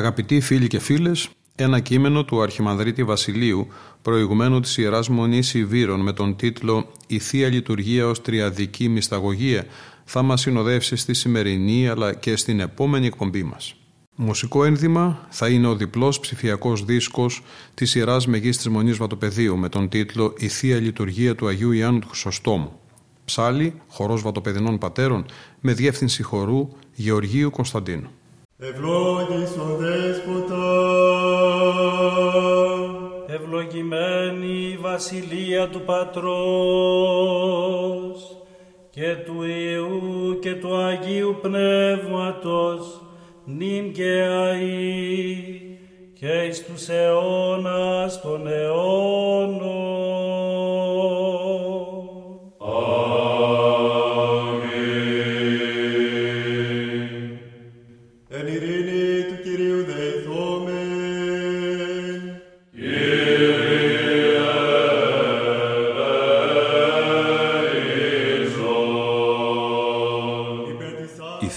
Αγαπητοί φίλοι και φίλες, ένα κείμενο του Αρχιμανδρίτη Βασιλείου, προηγουμένου της Ιεράς Μονής Ιβύρων με τον τίτλο «Η Θεία Λειτουργία ως Τριαδική Μυσταγωγία» θα μας συνοδεύσει στη σημερινή αλλά και στην επόμενη εκπομπή μας. Μουσικό ένδυμα θα είναι ο διπλός ψηφιακός δίσκος της Ιεράς Μεγής της Μονής Βατοπεδίου με τον τίτλο «Η Θεία Λειτουργία του Αγίου Ιάννου του Χρυσοστόμου». Ψάλι, χορός βατοπεδινών πατέρων, με διεύθυνση χορού Γεωργίου Κωνσταντίνου. Ευλόγης Βασιλεία του Πατρός και του Υιού και του Αγίου Πνεύματος νυν και αΐ και εις τους αιώνας των αιώνων.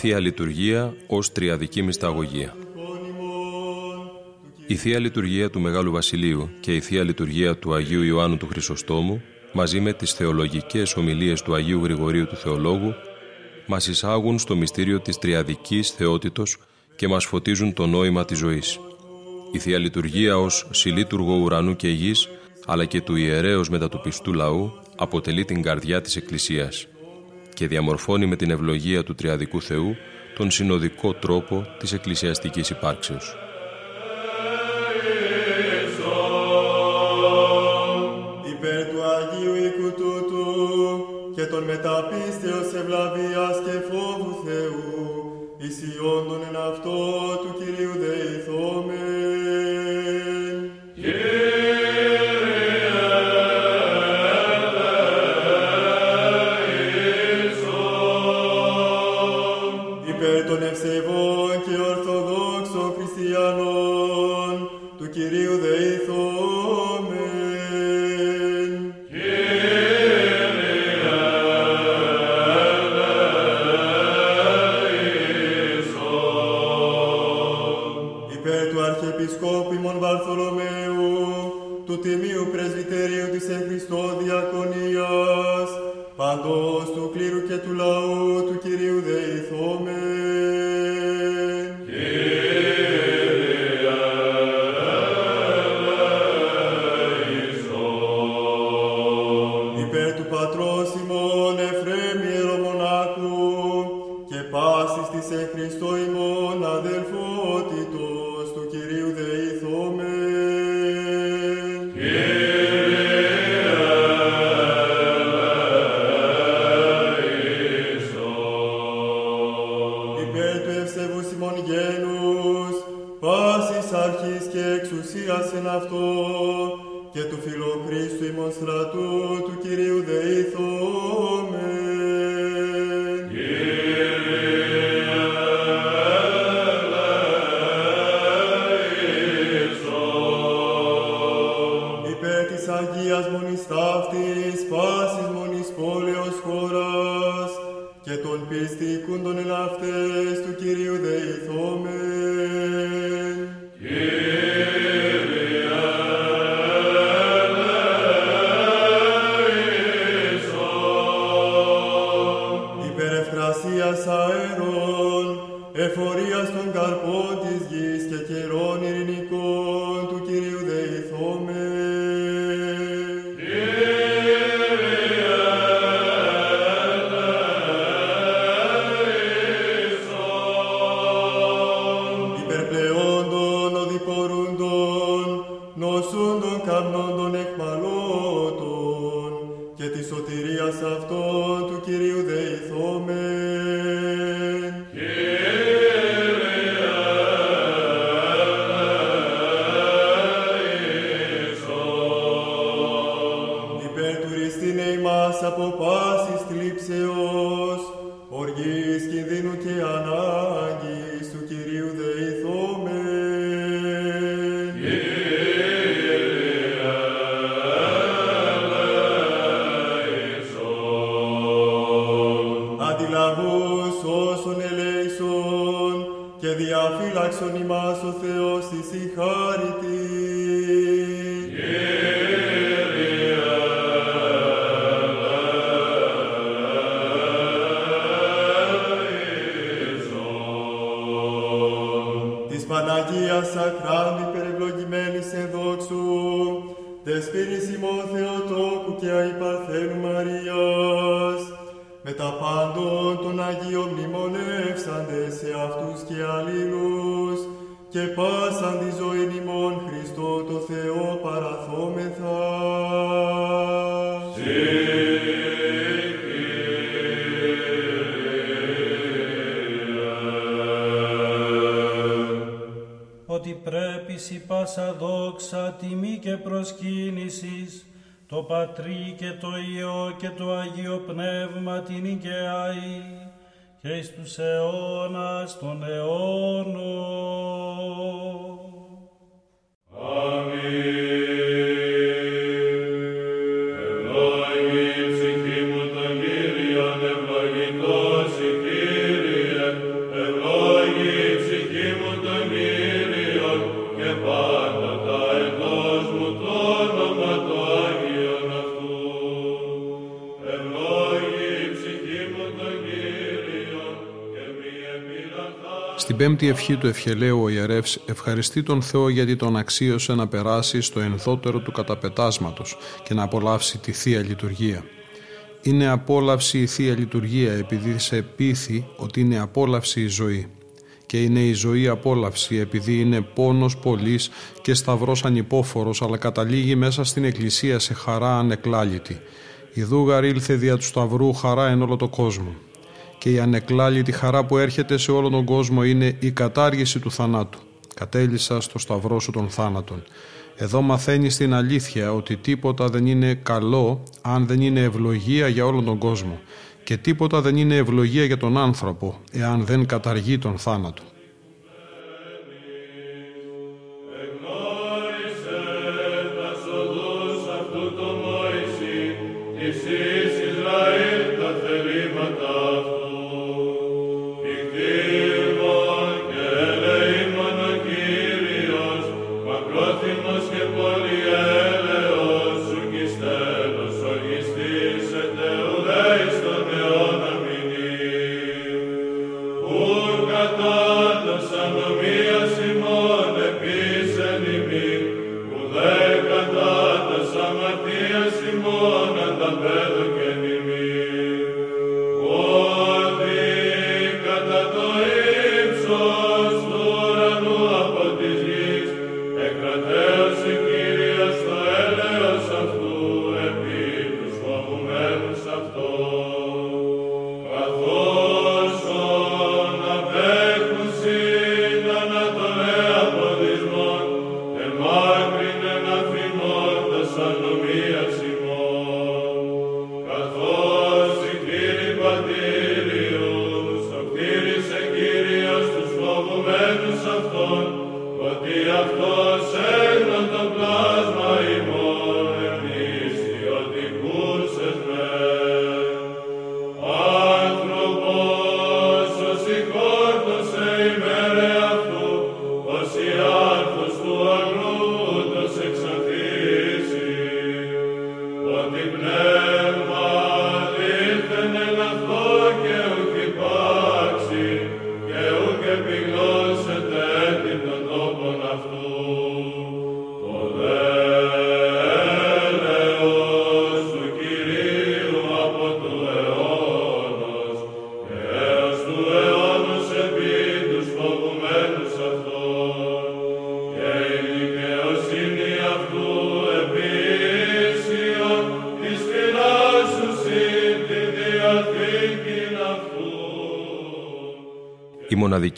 Θεία Λειτουργία ως Τριαδική Μυσταγωγία. όνειμων του Η Θεία Λειτουργία του Μεγάλου Βασιλείου και η Θεία Λειτουργία του Αγίου Ιωάννου του Χρυσοστόμου, μαζί με τις θεολογικές ομιλίες του Αγίου Γρηγορίου του Θεολόγου, μας εισάγουν στο μυστήριο της τριαδικής θεότητος και μας φωτίζουν το νόημα της ζωής. Η Θεία Λειτουργία ως συλλήτουργο ουρανού και γης, αλλά και του ιερέως μετατοπιστού λαού, αποτελεί την καρδιά της Εκκλησίας και διαμορφώνει με την ευλογία του Τριαδικού Θεού τον συνοδικό τρόπο της εκκλησιαστικής υπάρξεως. υπέρ του Αγίου οίκου τούτου και των μεταπίστεως ευλαβίας και φόβου Θεού, εις ιόντων εν αυτό του Κυρίου δεηθόμεν. Αδελφότητος του Κυρίου δεηθόμεν. Υπέρ του ευσεβούς ημών γένους, πάσης αρχής και εξουσίας εν αυτό, και του φιλοχρίστου ημών στρατού του Κυρίου δεηθόμεν. Κυρίου και διαφύλαξον ημάς ο Θεός της η χάρητη. Της τα πάντων των Αγίων μνημονεύσαντες σε αυτούς και αλλήλους, και πάσαν τη ζωή ημών Χριστό το Θεό παραθόμεθα. ότι πρέπει η πάσα δόξα, τιμή και προσκύνησης, το Πατρί και το Υιό και το Αγίο Πνεύμα την οικαιαή και εις τους αιώνας των αιώνων. Στην πέμπτη ευχή του ευχελαίου ο ιερεύς ευχαριστεί τον Θεό γιατί τον αξίωσε να περάσει στο ενδότερο του καταπετάσματος και να απολαύσει τη Θεία Λειτουργία. Είναι απόλαυση η Θεία Λειτουργία επειδή σε πείθει ότι είναι απόλαυση η ζωή. Και είναι η ζωή απόλαυση επειδή είναι πόνος πολλής και σταυρός ανυπόφορος αλλά καταλήγει μέσα στην Εκκλησία σε χαρά ανεκλάλητη. Η δούγαρ ήλθε δια του σταυρού χαρά εν όλο το κόσμο και η ανεκλάλητη χαρά που έρχεται σε όλο τον κόσμο είναι η κατάργηση του θανάτου. Κατέλησα στο σταυρό σου των θάνατων. Εδώ μαθαίνει την αλήθεια ότι τίποτα δεν είναι καλό αν δεν είναι ευλογία για όλον τον κόσμο και τίποτα δεν είναι ευλογία για τον άνθρωπο εάν δεν καταργεί τον θάνατο.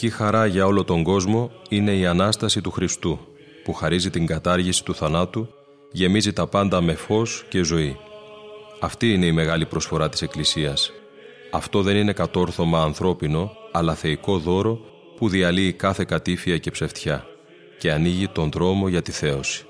Μοναδική χαρά για όλο τον κόσμο είναι η Ανάσταση του Χριστού, που χαρίζει την κατάργηση του θανάτου, γεμίζει τα πάντα με φως και ζωή. Αυτή είναι η μεγάλη προσφορά της Εκκλησίας. Αυτό δεν είναι κατόρθωμα ανθρώπινο, αλλά θεϊκό δώρο που διαλύει κάθε κατήφια και ψευτιά και ανοίγει τον δρόμο για τη θέωση.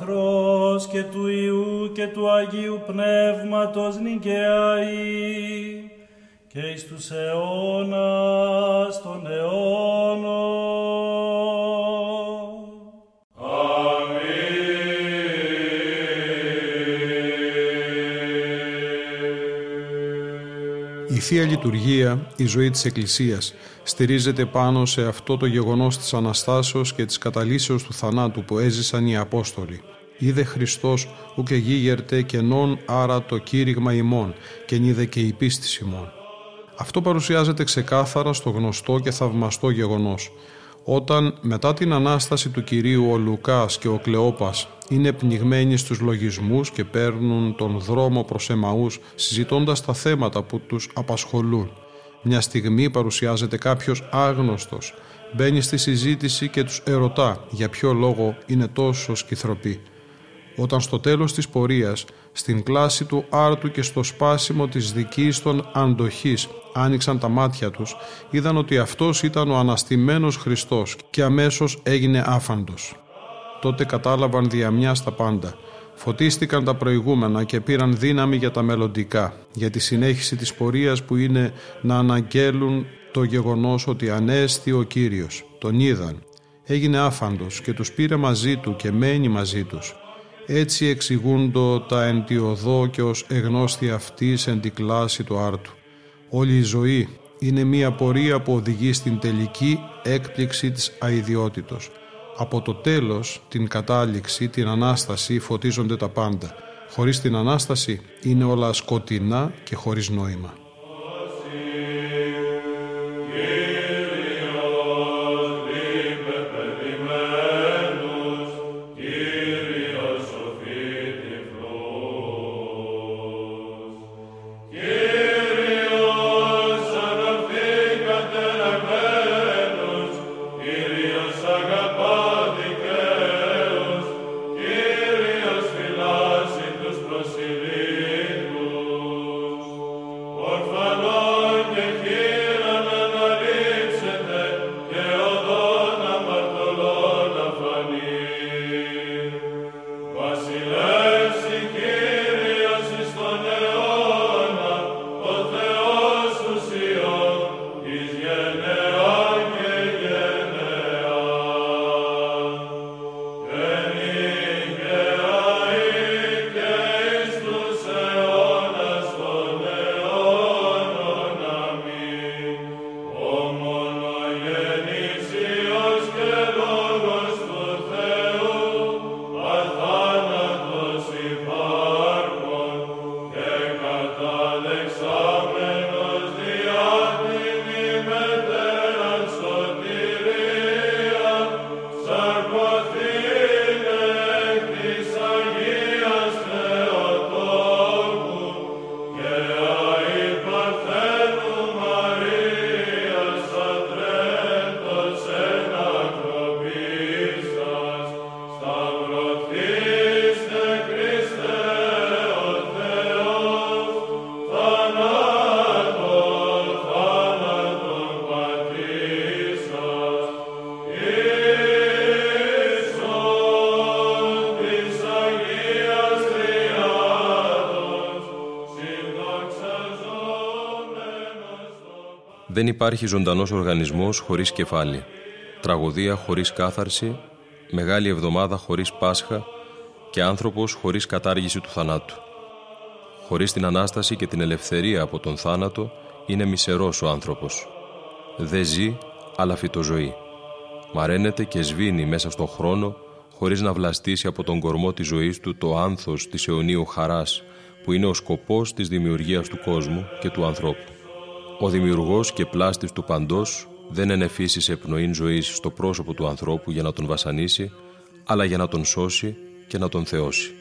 Πατρός και του Υιού και του Αγίου Πνεύματος νικαιαή και εις τους αιώνας των αιώνων. Η Θεία Λειτουργία, η ζωή της Εκκλησίας, στηρίζεται πάνω σε αυτό το γεγονός της Αναστάσεως και της καταλύσεως του θανάτου που έζησαν οι Απόστολοι. Είδε Χριστός ου και γίγερτε και νόν άρα το κήρυγμα ημών και νίδε και η πίστη ημών. Αυτό παρουσιάζεται ξεκάθαρα στο γνωστό και θαυμαστό γεγονός. Όταν μετά την Ανάσταση του Κυρίου ο Λουκάς και ο Κλεόπας είναι πνιγμένοι στους λογισμούς και παίρνουν τον δρόμο προς Εμαούς συζητώντας τα θέματα που τους απασχολούν. Μια στιγμή παρουσιάζεται κάποιος άγνωστος, μπαίνει στη συζήτηση και τους ερωτά για ποιο λόγο είναι τόσο σκυθροπή. Όταν στο τέλος της πορείας, στην κλάση του άρτου και στο σπάσιμο της δικής των αντοχής άνοιξαν τα μάτια τους, είδαν ότι αυτός ήταν ο αναστημένος Χριστός και αμέσως έγινε άφαντος. Τότε κατάλαβαν διαμιά στα πάντα – Φωτίστηκαν τα προηγούμενα και πήραν δύναμη για τα μελλοντικά, για τη συνέχιση της πορείας που είναι να αναγγέλουν το γεγονός ότι ανέστη ο Κύριος. Τον είδαν. Έγινε άφαντος και τους πήρε μαζί του και μένει μαζί τους. Έτσι εξηγούν το τα εντιοδό και ως εγνώστη αυτής εν τη κλάση του άρτου. Όλη η ζωή είναι μία πορεία που οδηγεί στην τελική έκπληξη της αειδιότητος. Από το τέλος, την κατάληξη, την Ανάσταση φωτίζονται τα πάντα. Χωρίς την Ανάσταση είναι όλα σκοτεινά και χωρίς νόημα. Υπάρχει ζωντανός οργανισμός χωρίς κεφάλι. Τραγωδία χωρίς κάθαρση, Μεγάλη Εβδομάδα χωρίς Πάσχα και άνθρωπος χωρίς κατάργηση του θανάτου. Χωρίς την Ανάσταση και την ελευθερία από τον θάνατο είναι μισερός ο άνθρωπος. Δεν ζει, αλλά φυτοζωεί. Μαραίνεται και σβήνει μέσα στον χρόνο χωρίς να βλαστήσει από τον κορμό της ζωής του το άνθος της αιωνίου χαράς που είναι ο σκοπός της δημιουργίας του κόσμου και του ανθρώπου. Ο δημιουργός και πλάστης του παντός δεν ενεφίσει σε πνοήν ζωής στο πρόσωπο του ανθρώπου για να τον βασανίσει, αλλά για να τον σώσει και να τον θεώσει.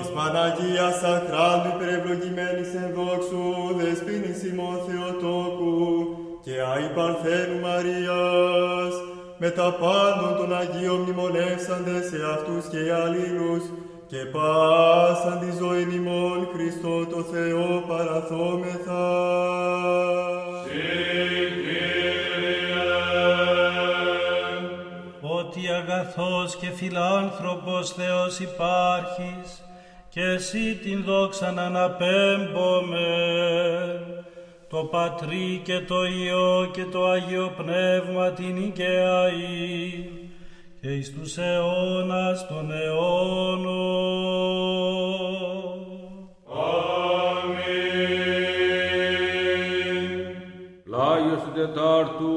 Της Παναγίας Αχράντου υπερευλογημένης εν δόξου δεσπίνης ημών Θεοτόκου και Άι Παρθένου Μαρίας με τα πάντων των Αγίων μνημονεύσαντες σε αυτούς και αλλήλους και πάσαν τη ζωή ημών Χριστό το Θεό παραθόμεθα. ότι αγαθός και φιλάνθρωπος Θεός υπάρχεις και εσύ την δόξα να αναπέμπομε το Πατρί και το Υιό και το Άγιο Πνεύμα την Οικαιαή και εις τους αιώνας των αιώνων. Πλάγιος του Τετάρτου,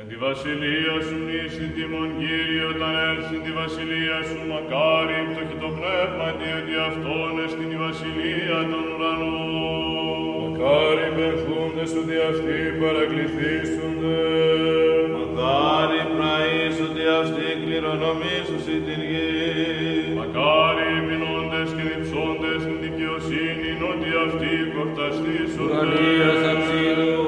Εν τη βασιλεία σου νήσιν τιμον Κύριε, όταν έρθει τη βασιλεία σου μακάρι πτωχή το πνεύμα διότι αυτόν εστιν η βασιλεία των ουρανών. Μακάρι περθούντες ότι αυτοί παρακληθήσονται. μακάρι πραείς ότι αυτοί κληρονομήσουσι την γη. Μακάρι πεινώντες και διψώντες την δικαιοσύνη ότι αυτοί κορταστήσονται. Ουρανίας αψίδου, μακάρι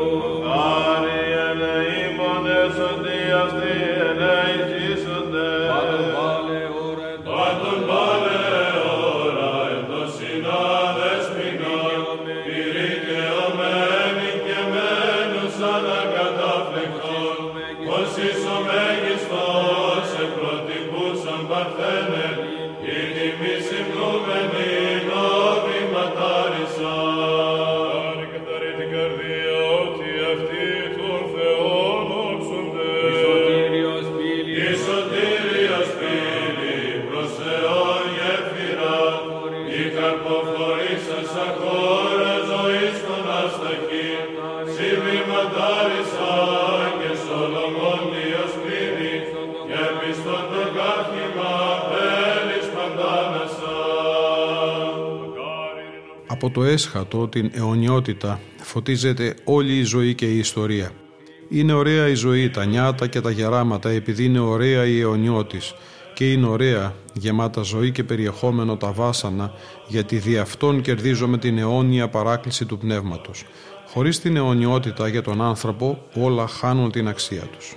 parthene in το έσχατο, την αιωνιότητα, φωτίζεται όλη η ζωή και η ιστορία. Είναι ωραία η ζωή, τα νιάτα και τα γεράματα, επειδή είναι ωραία η αιωνιώτης και είναι ωραία, γεμάτα ζωή και περιεχόμενο τα βάσανα, γιατί δι' αυτόν κερδίζομαι την αιώνια παράκληση του πνεύματος. Χωρίς την αιωνιότητα για τον άνθρωπο, όλα χάνουν την αξία τους.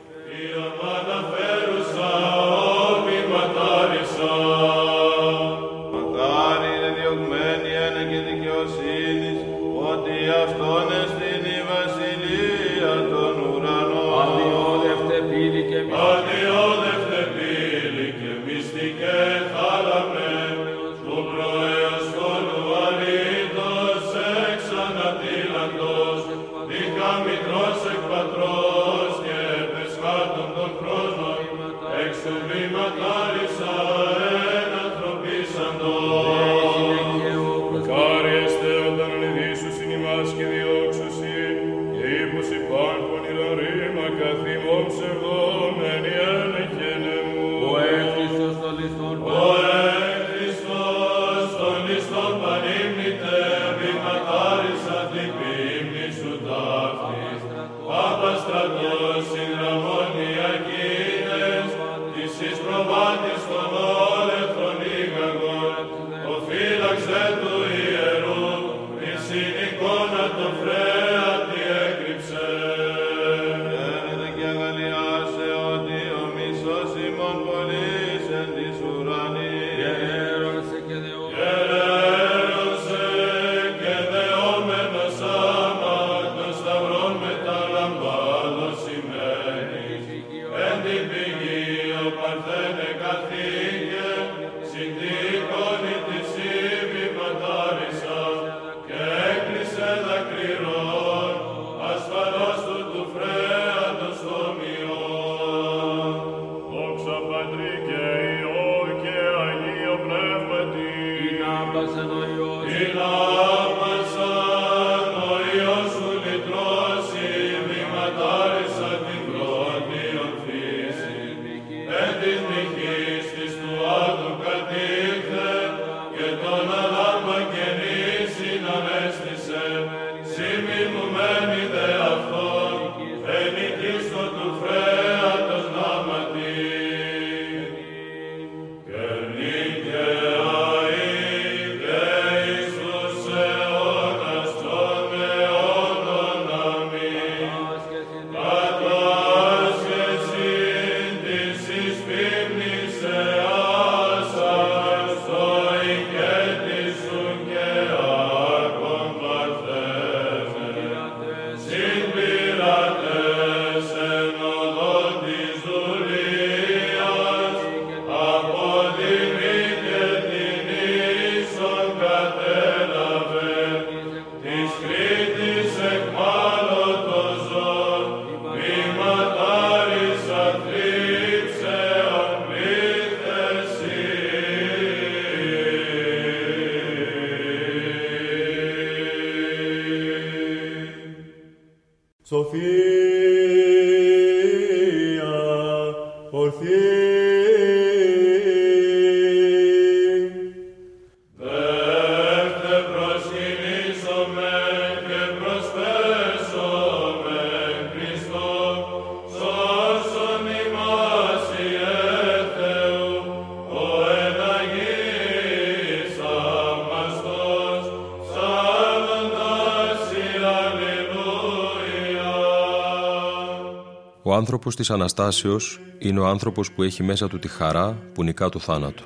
Άνθρωπος της Αναστάσεως είναι ο άνθρωπος που έχει μέσα του τη χαρά που νικά του θάνατο.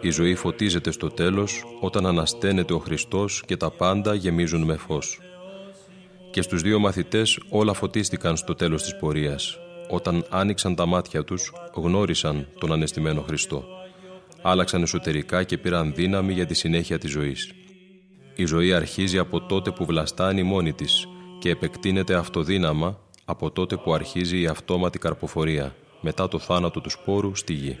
Η ζωή φωτίζεται στο τέλος όταν ανασταίνεται ο Χριστός και τα πάντα γεμίζουν με φως. Και στους δύο μαθητές όλα φωτίστηκαν στο τέλος της πορείας. Όταν άνοιξαν τα μάτια τους, γνώρισαν τον ανεστημένο Χριστό. Άλλαξαν εσωτερικά και πήραν δύναμη για τη συνέχεια της ζωής. Η ζωή αρχίζει από τότε που βλαστάνει μόνη της και επεκτείνεται αυτοδύναμα από τότε που αρχίζει η αυτόματη καρποφορία μετά το θάνατο του σπόρου στη γη.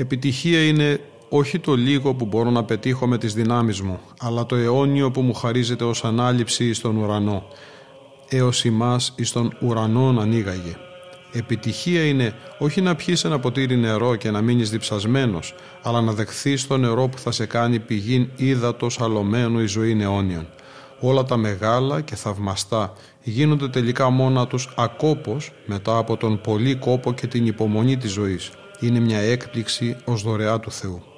Επιτυχία είναι όχι το λίγο που μπορώ να πετύχω με τις δυνάμεις μου, αλλά το αιώνιο που μου χαρίζεται ως ανάληψη στον ουρανό. Έως ημάς εις τον ουρανόν ανοίγαγε. Επιτυχία είναι όχι να πιείς ένα ποτήρι νερό και να μείνεις διψασμένος, αλλά να δεχθείς το νερό που θα σε κάνει πηγήν ύδατος αλωμένου η ζωή αιώνιον. Όλα τα μεγάλα και θαυμαστά γίνονται τελικά μόνα τους ακόπος μετά από τον πολύ κόπο και την υπομονή της ζωής. Είναι μια έκπληξη ως δωρεά του Θεού.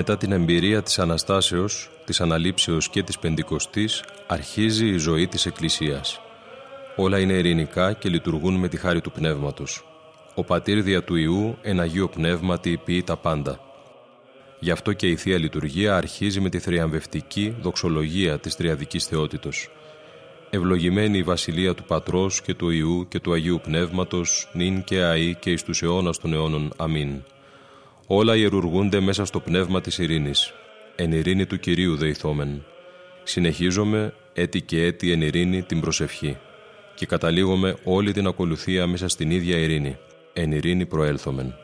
Μετά την εμπειρία της Αναστάσεως, της Αναλήψεως και της Πεντηκοστής, αρχίζει η ζωή της Εκκλησίας. Όλα είναι ειρηνικά και λειτουργούν με τη χάρη του Πνεύματος. Ο Πατήρ δια του Ιού, εν Αγίο Πνεύματι, ποιεί τα πάντα. Γι' αυτό και η Θεία Λειτουργία αρχίζει με τη θριαμβευτική δοξολογία της Τριαδικής Θεότητος. Ευλογημένη η Βασιλεία του Πατρός και του Ιού και του Αγίου Πνεύματος, νυν και αΐ και εις τους αιώνας των αιώνων. Αμήν όλα ιερουργούνται μέσα στο πνεύμα της ειρήνης. Εν ειρήνη του Κυρίου δεηθόμεν. Συνεχίζομαι έτη και έτη εν ειρήνη την προσευχή και καταλήγουμε όλη την ακολουθία μέσα στην ίδια ειρήνη. Εν ειρήνη προέλθομεν.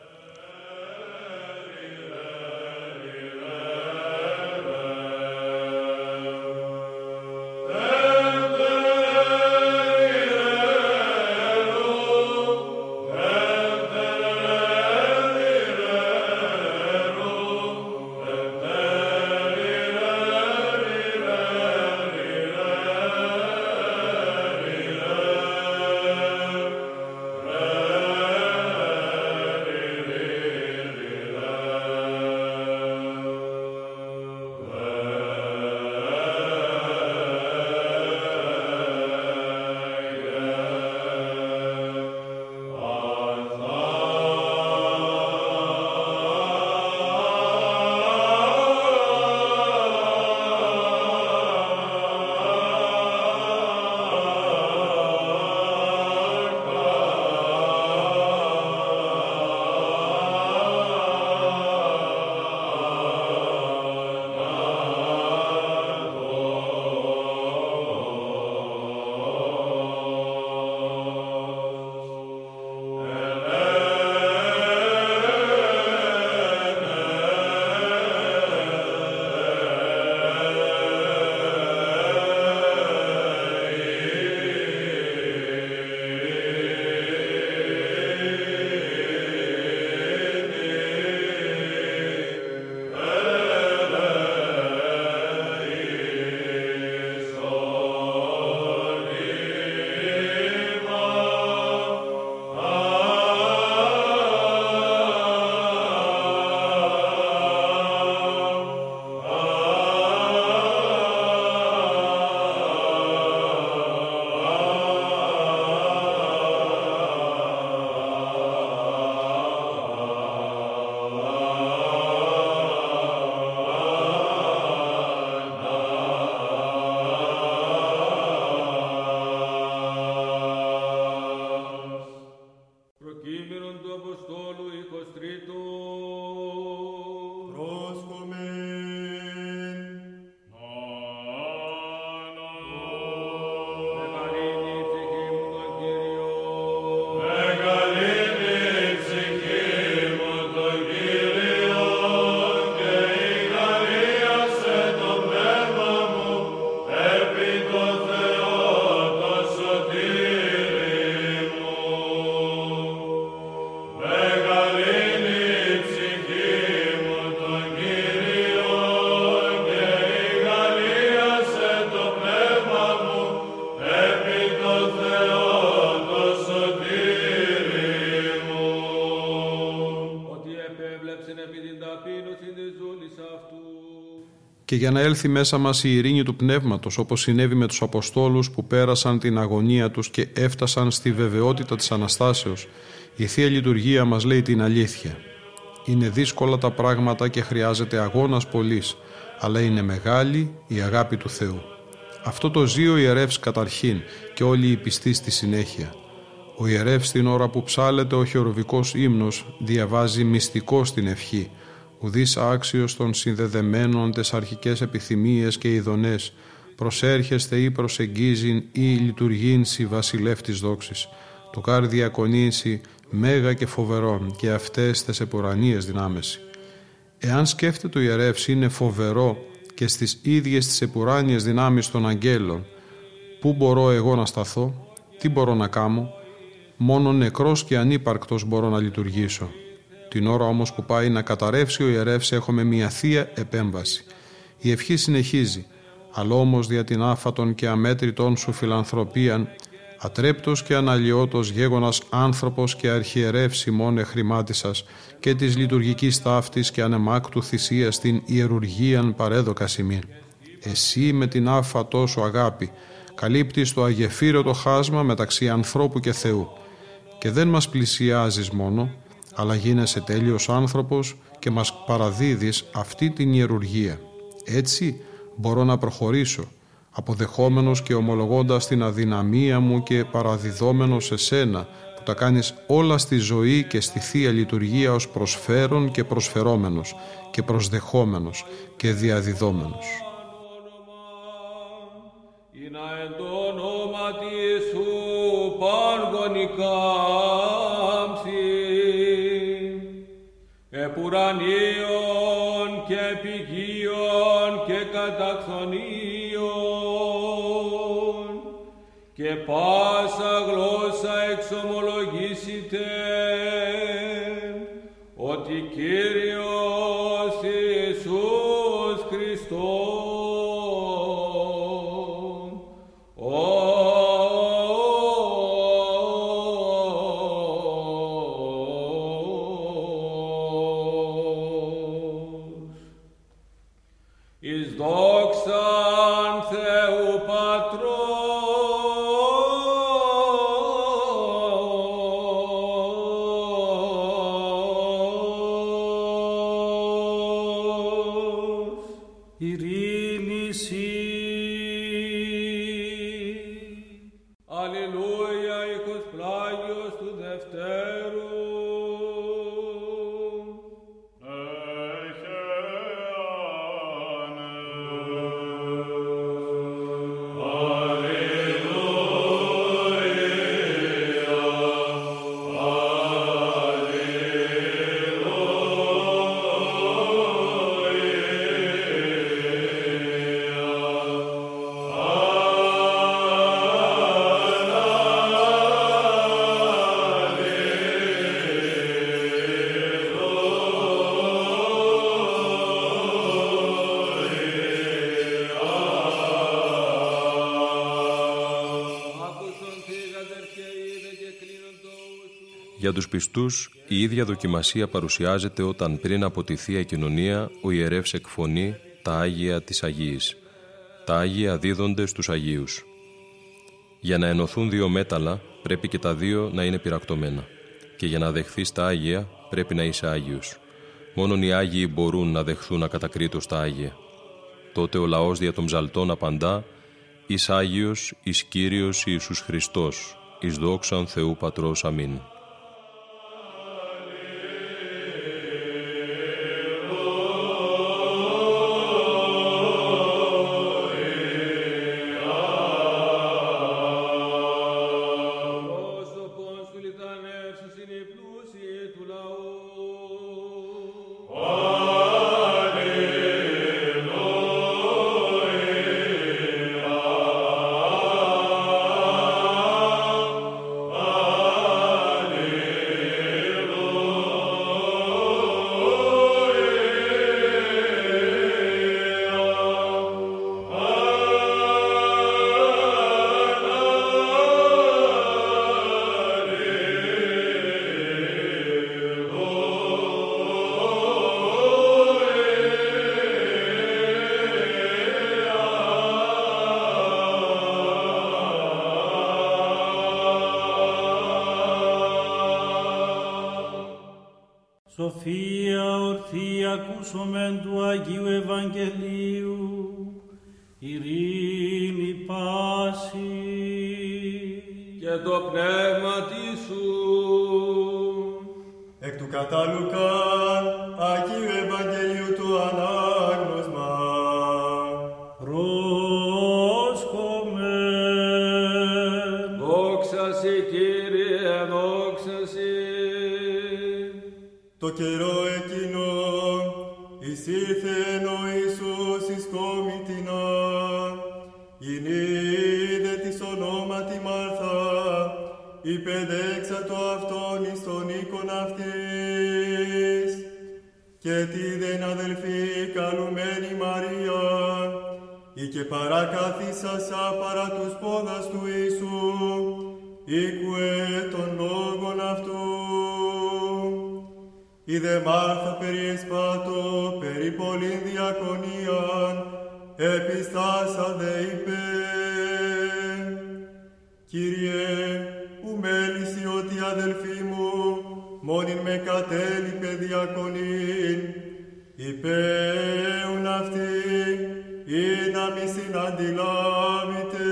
Για να έλθει μέσα μας η ειρήνη του Πνεύματος όπως συνέβη με τους Αποστόλους που πέρασαν την αγωνία τους και έφτασαν στη βεβαιότητα της Αναστάσεως. Η Θεία Λειτουργία μας λέει την αλήθεια. Είναι δύσκολα τα πράγματα και χρειάζεται αγώνας πολλής, αλλά είναι μεγάλη η αγάπη του Θεού. Αυτό το ζει ο ιερεύς καταρχήν και όλοι οι πιστοί στη συνέχεια. Ο ιερεύς την ώρα που ψάλεται ο χειροβικός ύμνος διαβάζει μυστικό στην ευχή, ουδής άξιος των συνδεδεμένων τες αρχικές επιθυμίες και ειδονές, προσέρχεστε ή προσεγγίζειν ή λειτουργήν σι βασιλεύ της δόξης, το κάρ διακονήσει μέγα και φοβερό και αυτές τες επουρανίες δυνάμεση. Εάν σκέφτεται ο ιερεύς είναι φοβερό και στις ίδιες τις επουράνιες δυνάμεις των αγγέλων, πού μπορώ εγώ να σταθώ, τι μπορώ να κάνω, μόνο νεκρός και ανύπαρκτος μπορώ να λειτουργήσω. Την ώρα όμως που πάει να καταρρεύσει ο ιερεύς έχουμε μια θεία επέμβαση. Η ευχή συνεχίζει, αλλά όμως δια την άφατον και αμέτρητον σου φιλανθρωπίαν, ατρέπτος και αναλυότος γέγονας άνθρωπος και αρχιερεύς ημών εχρημάτισας και της λειτουργικής ταύτης και ανεμάκτου θυσίας στην ιερουργίαν παρέδοκα σημείν. Εσύ με την άφα τόσο αγάπη καλύπτεις το αγεφύρωτο χάσμα μεταξύ ανθρώπου και Θεού και δεν μας πλησιάζεις μόνο, αλλά γίνεσαι τέλειος άνθρωπος και μας παραδίδεις αυτή την ιερουργία. Έτσι μπορώ να προχωρήσω, αποδεχόμενος και ομολογώντας την αδυναμία μου και παραδιδόμενος σε σένα, που τα κάνεις όλα στη ζωή και στη Θεία Λειτουργία ως προσφέρον και προσφερόμενος και προσδεχόμενος και διαδιδόμενος. Επουρανίων και πηγίων και καταξονίων. Και πάσα γλώσσα εξομολογήσετε Για τους πιστούς, η ίδια δοκιμασία παρουσιάζεται όταν πριν από τη Θεία Κοινωνία ο ιερεύς εκφωνεί τα Άγια της Αγίης. Τα Άγια δίδονται στους Αγίους. Για να ενωθούν δύο μέταλλα πρέπει και τα δύο να είναι πυρακτωμένα. Και για να δεχθείς τα Άγια πρέπει να είσαι Άγιος. Μόνον οι Άγιοι μπορούν να δεχθούν ακατακρίτως τα Άγια. Τότε ο λαός δια των ψαλτών απαντά «Εις Άγιος, εις Κύριος Ιησούς Χριστός, εις δόξαν Θεού Πατρός. Αμήν». Σοφία ορθή ακούσομεν του Αγίου Ευαγγελίου, ειρήνη πάση και το πνεύμα σου. Εκ του κατάλουκαν Αγίου Ευαγγελίου του ανάγνωσμα. Καιρό εκείνο εισήλθεν ο Ιησούς εις κομιτινά, γινήδε της ονόματι Μάρθα, υπεδέξα το αυτόν εις τον οίκον αυτής, και τη δεν αδελφή καλουμένη Μαρία, ή και παρακαθίσασα παρά τους πόδας του Ιησού, οίκουε των λόγων αυτού. Είδε Μάρθα περί εσπάτω, περί πολλήν διακονίαν, επιστάσα δε είπε. Κύριε, ου μέλησι ότι αδελφή μου, μόνην με κατέλειπε διακονήν, υπέουν αυτή, ή να μη συναντιλάβητε.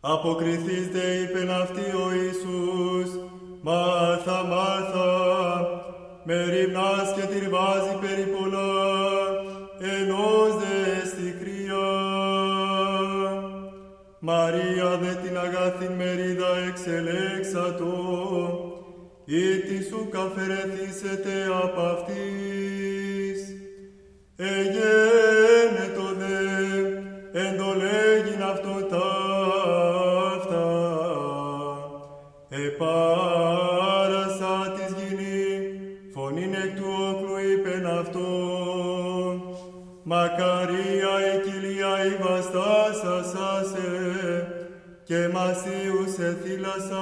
Αποκριθείς δε είπεν αυτή ο Ιησούς, Μάρθα, Μάρθα, με ρημνάς και τυρβάζει περί πολλά, ενός δε στη κρύα. Μαρία δε την αγαθήν μερίδα εξελέξατο, ή τη σου καφερεθήσετε απ' αυτής. Εγένετο δε, εντολέγειν αυτό ταύτα, επάρασα Μακαρία η κοιλία η βαστάσασάσε, και μασίους εθύλασας.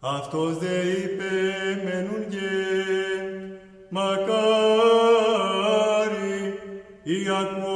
Αυτός δε είπε μενούν γε, μακάρι οι ακούοντες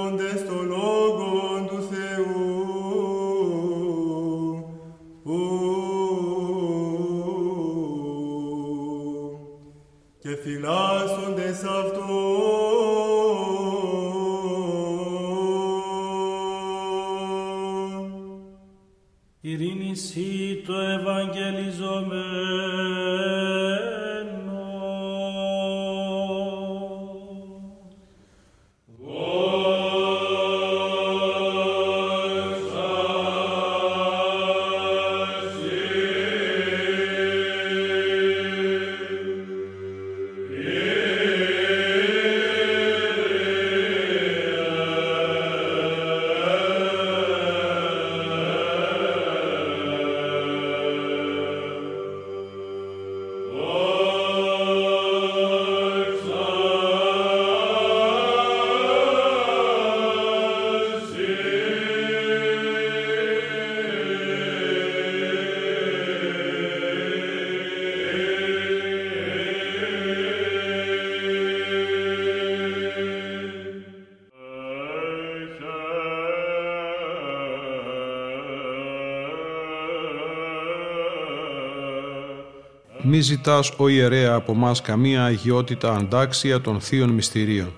ζητάς, ο ιερέα, από μας καμία αγιότητα αντάξια των θείων μυστηρίων.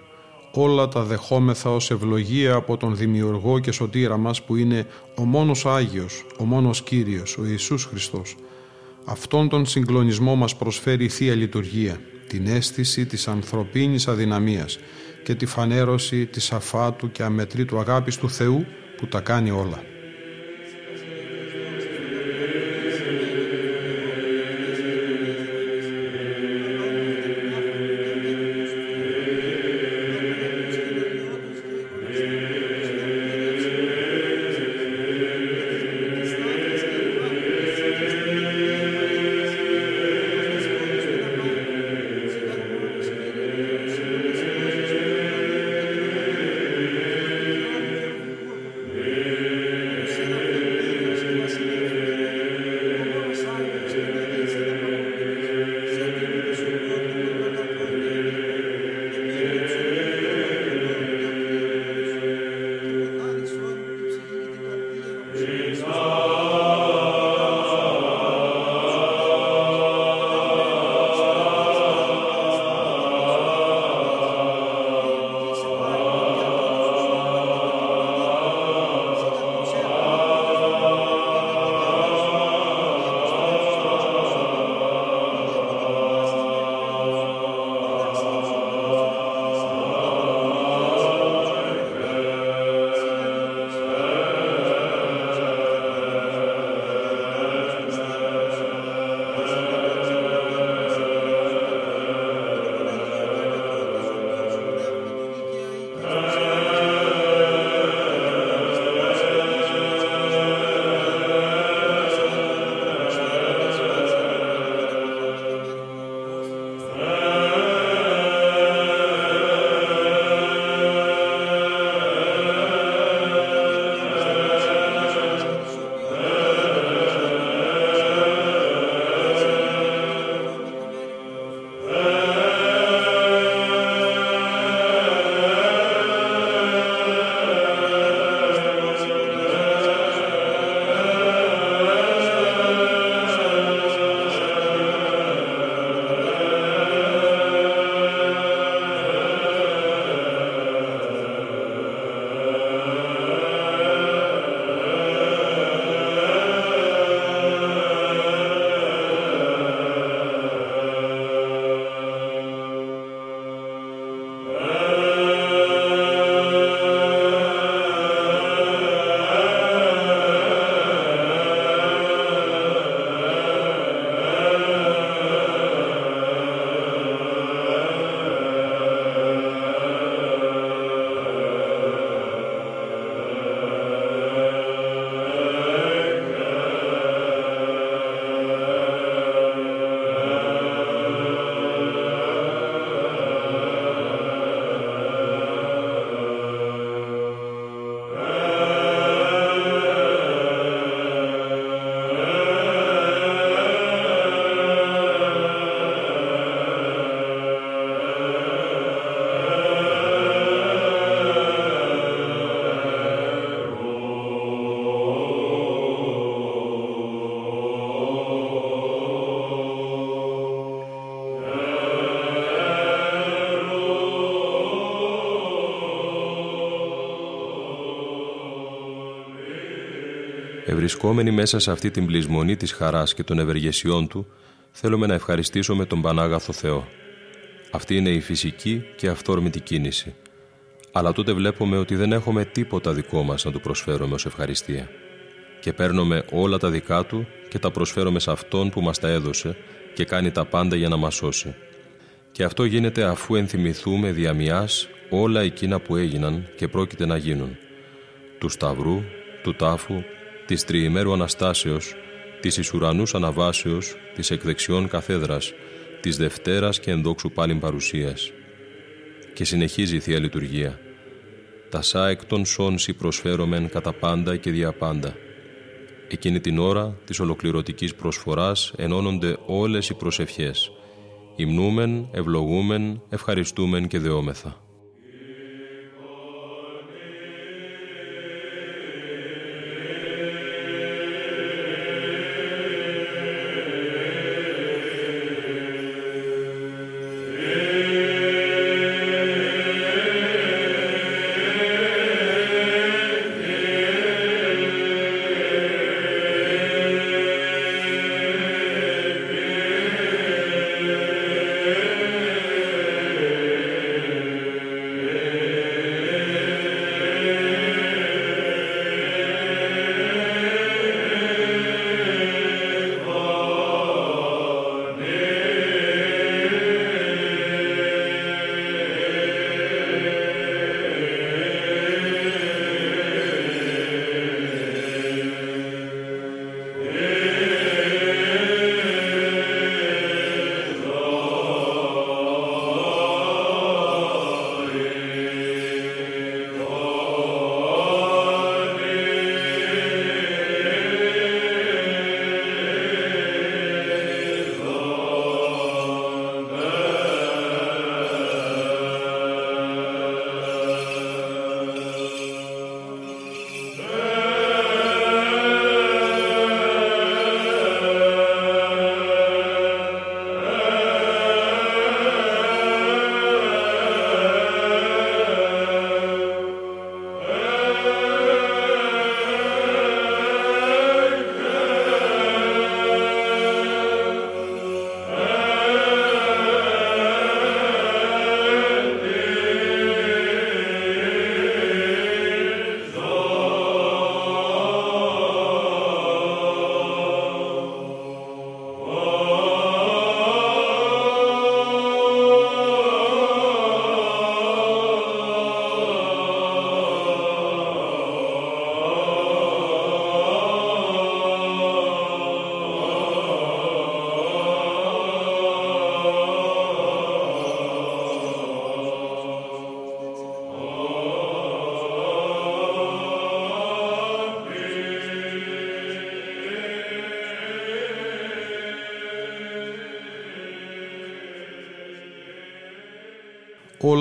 Όλα τα δεχόμεθα ως ευλογία από τον Δημιουργό και Σωτήρα μας που είναι ο μόνος Άγιος, ο μόνος Κύριος, ο Ιησούς Χριστός. Αυτόν τον συγκλονισμό μας προσφέρει η Θεία Λειτουργία, την αίσθηση της ανθρωπίνης αδυναμίας και τη φανέρωση της αφάτου και αμετρήτου αγάπης του Θεού που τα κάνει όλα. Ευρισκόμενοι μέσα σε αυτή την πλεισμονή της χαράς και των ευεργεσιών Του, θέλουμε να ευχαριστήσουμε τον Πανάγαθο Θεό. Αυτή είναι η φυσική και αυθόρμητη κίνηση. Αλλά τότε βλέπουμε ότι δεν έχουμε τίποτα δικό μας να Του προσφέρουμε ως ευχαριστία. Και παίρνουμε όλα τα δικά Του και τα προσφέρουμε σε Αυτόν που μας τα έδωσε και κάνει τα πάντα για να μας σώσει. Και αυτό γίνεται αφού ενθυμηθούμε διαμιάς όλα εκείνα που έγιναν και πρόκειται να γίνουν. Του Σταυρού, του Τάφου, της Τριημέρου Αναστάσεως, της Ισουρανούς Αναβάσεως, της Εκδεξιών Καθέδρας, της Δευτέρας και Ενδόξου πάλιν Παρουσίας. Και συνεχίζει η Θεία Λειτουργία. Τα σα εκ των σώνση προσφέρομεν κατά πάντα και δια πάντα. Εκείνη την ώρα της ολοκληρωτικής προσφοράς ενώνονται όλες οι προσευχές. Υμνούμεν, ευλογούμεν, ευχαριστούμεν και δεόμεθα.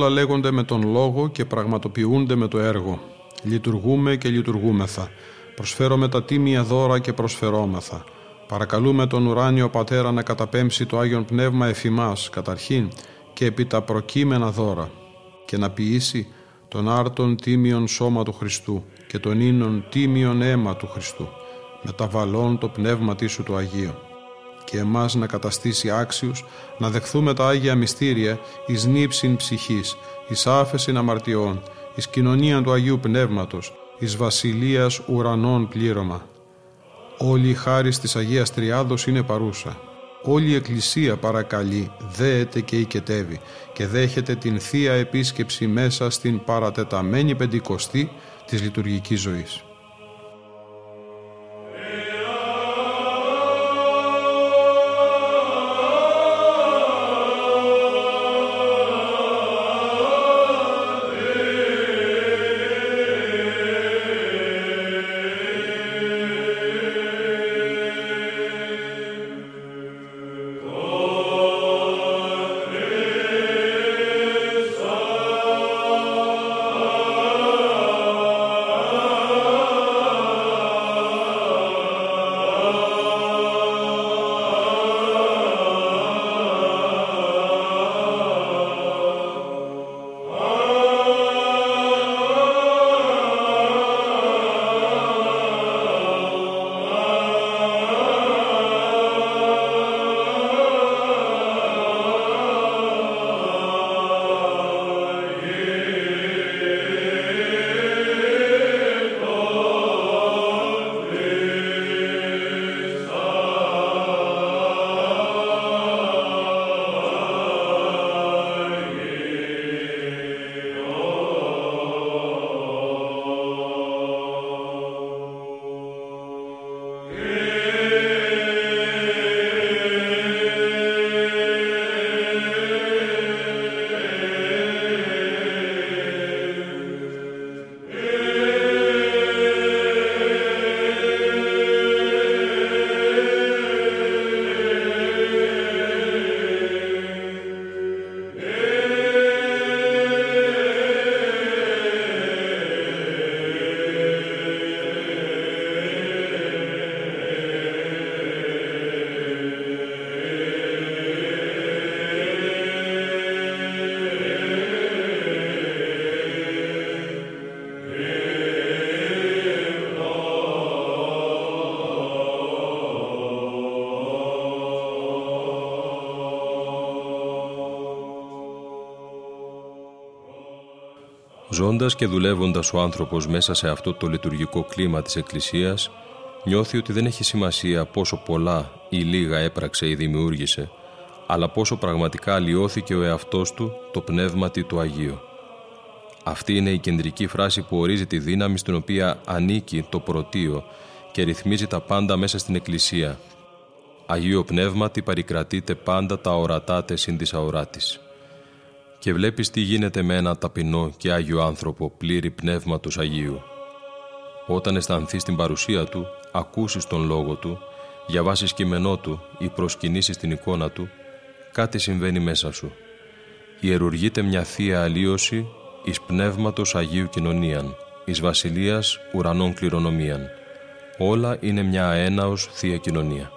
Όλα λέγονται με τον λόγο και πραγματοποιούνται με το έργο. Λειτουργούμε και λειτουργούμεθα. Προσφέρουμε τα τίμια δώρα και προσφερόμεθα. Παρακαλούμε τον ουράνιο Πατέρα να καταπέμψει το Άγιον Πνεύμα εφημάς καταρχήν και επί τα προκείμενα δώρα και να ποιήσει τον άρτον τίμιον σώμα του Χριστού και τον ίνον τίμιον αίμα του Χριστού μεταβαλών το πνεύμα σου του Αγίου και εμάς να καταστήσει άξιους να δεχθούμε τα Άγια Μυστήρια εις νύψην ψυχής, εις άφεσιν αμαρτιών, εις κοινωνία του Αγίου Πνεύματος, εις βασιλείας ουρανών πλήρωμα. Όλη η χάρη της Αγίας Τριάδος είναι παρούσα. Όλη η Εκκλησία παρακαλεί, δέεται και οικετεύει και δέχεται την Θεία Επίσκεψη μέσα στην παρατεταμένη Πεντηκοστή της λειτουργικής ζωής. Ζώντας και δουλεύοντας ο άνθρωπος μέσα σε αυτό το λειτουργικό κλίμα της Εκκλησίας, νιώθει ότι δεν έχει σημασία πόσο πολλά ή λίγα έπραξε ή δημιούργησε, αλλά πόσο πραγματικά αλλοιώθηκε ο εαυτός του το πνεύματι του Αγίου. Αυτή είναι η κεντρική φράση που ορίζει τη δύναμη στην οποία ανήκει το πρωτείο και ρυθμίζει τα πάντα μέσα στην Εκκλησία. Αγίο Πνεύματι παρικρατείται πάντα τα ορατά συν της αοράτης. Και βλέπεις τι γίνεται με ένα ταπεινό και Άγιο άνθρωπο πλήρη Πνεύματος Αγίου. Όταν αισθανθείς την παρουσία Του, ακούσεις τον Λόγο Του, διαβάσεις κείμενό Του ή προσκυνήσεις την εικόνα Του, κάτι συμβαίνει μέσα σου. Ιερουργείται μια Θεία Αλλίωση εις Πνεύματος Αγίου Κοινωνίαν, εις Βασιλείας Ουρανών Κληρονομίαν. Όλα είναι μια αέναος Θεία Κοινωνία.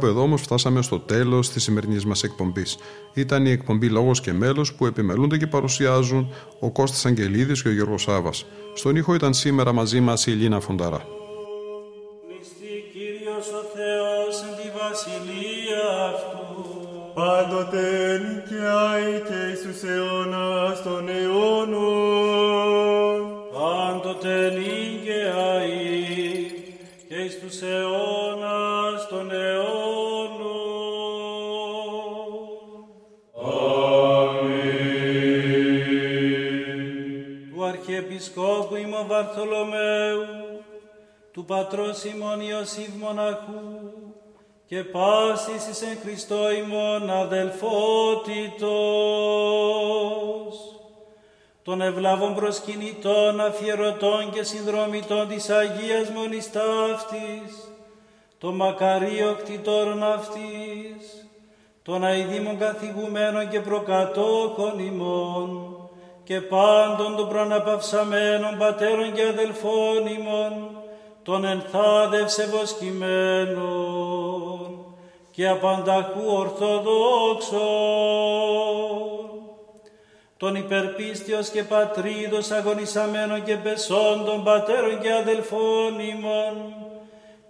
Κάπου εδώ όμως φτάσαμε στο τέλος της σημερινής μας εκπομπής. Ήταν η εκπομπή Λόγος και Μέλος που επιμελούνται και παρουσιάζουν ο Κώστας Αγγελίδης και ο Γιώργος Σάβας. Στον ήχο ήταν σήμερα μαζί μας η Ελίνα Φονταρά. ο Θεός εν τη βασιλεία αυτού. Πάντοτε νικιάει και εις τους αιώνας των του Πατρός ημών Ιωσήφ Μοναχού και πάσης εις εν Χριστώ ημών αδελφότητος, των ευλάβων προσκυνητών, αφιερωτών και συνδρομητών της Αγίας Μονής Ταύτης, των μακαρίων κτητόρων αυτής, των αηδήμων καθηγουμένων και προκατόχων ημών, και πάντων των προναπαυσαμένων πατέρων και αδελφών ημών, των ενθάδευσε βοσκημένων και απανταχού ορθοδόξων, των υπερπίστιος και πατρίδος αγωνισαμένων και πεσόντων πατέρων και αδελφών ημών,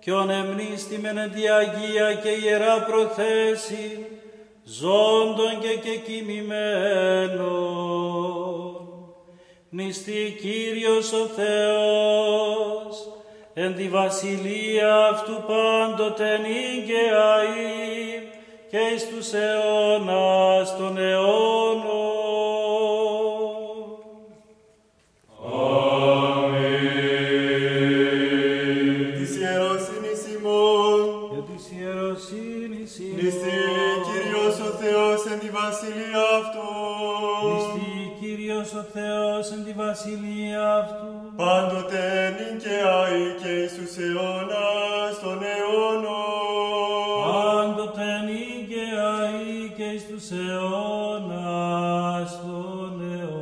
και ον εμνίστημεν εν τη Αγία και Ιερά προθέση, ζώντων και κεκοιμημένων. Νηστή Κύριος ο Θεός, εν τη βασιλεία αυτού πάντοτε νίκαιαη και εις τους αιώνας των αιώνων. Αμήν. Της ιεροσύνης ημών και είναι ιεροσύνης ημών νηστεί Κύριος ο Θεός εν τη βασιλεία αυτού νηστεί Κύριος ο Θεός εν τη βασιλεία αυτού πάντοτε νικαιαή αιώνας των αιώνων. Πάντοτε νίκαια ή και σε αιώνας των αιώνων.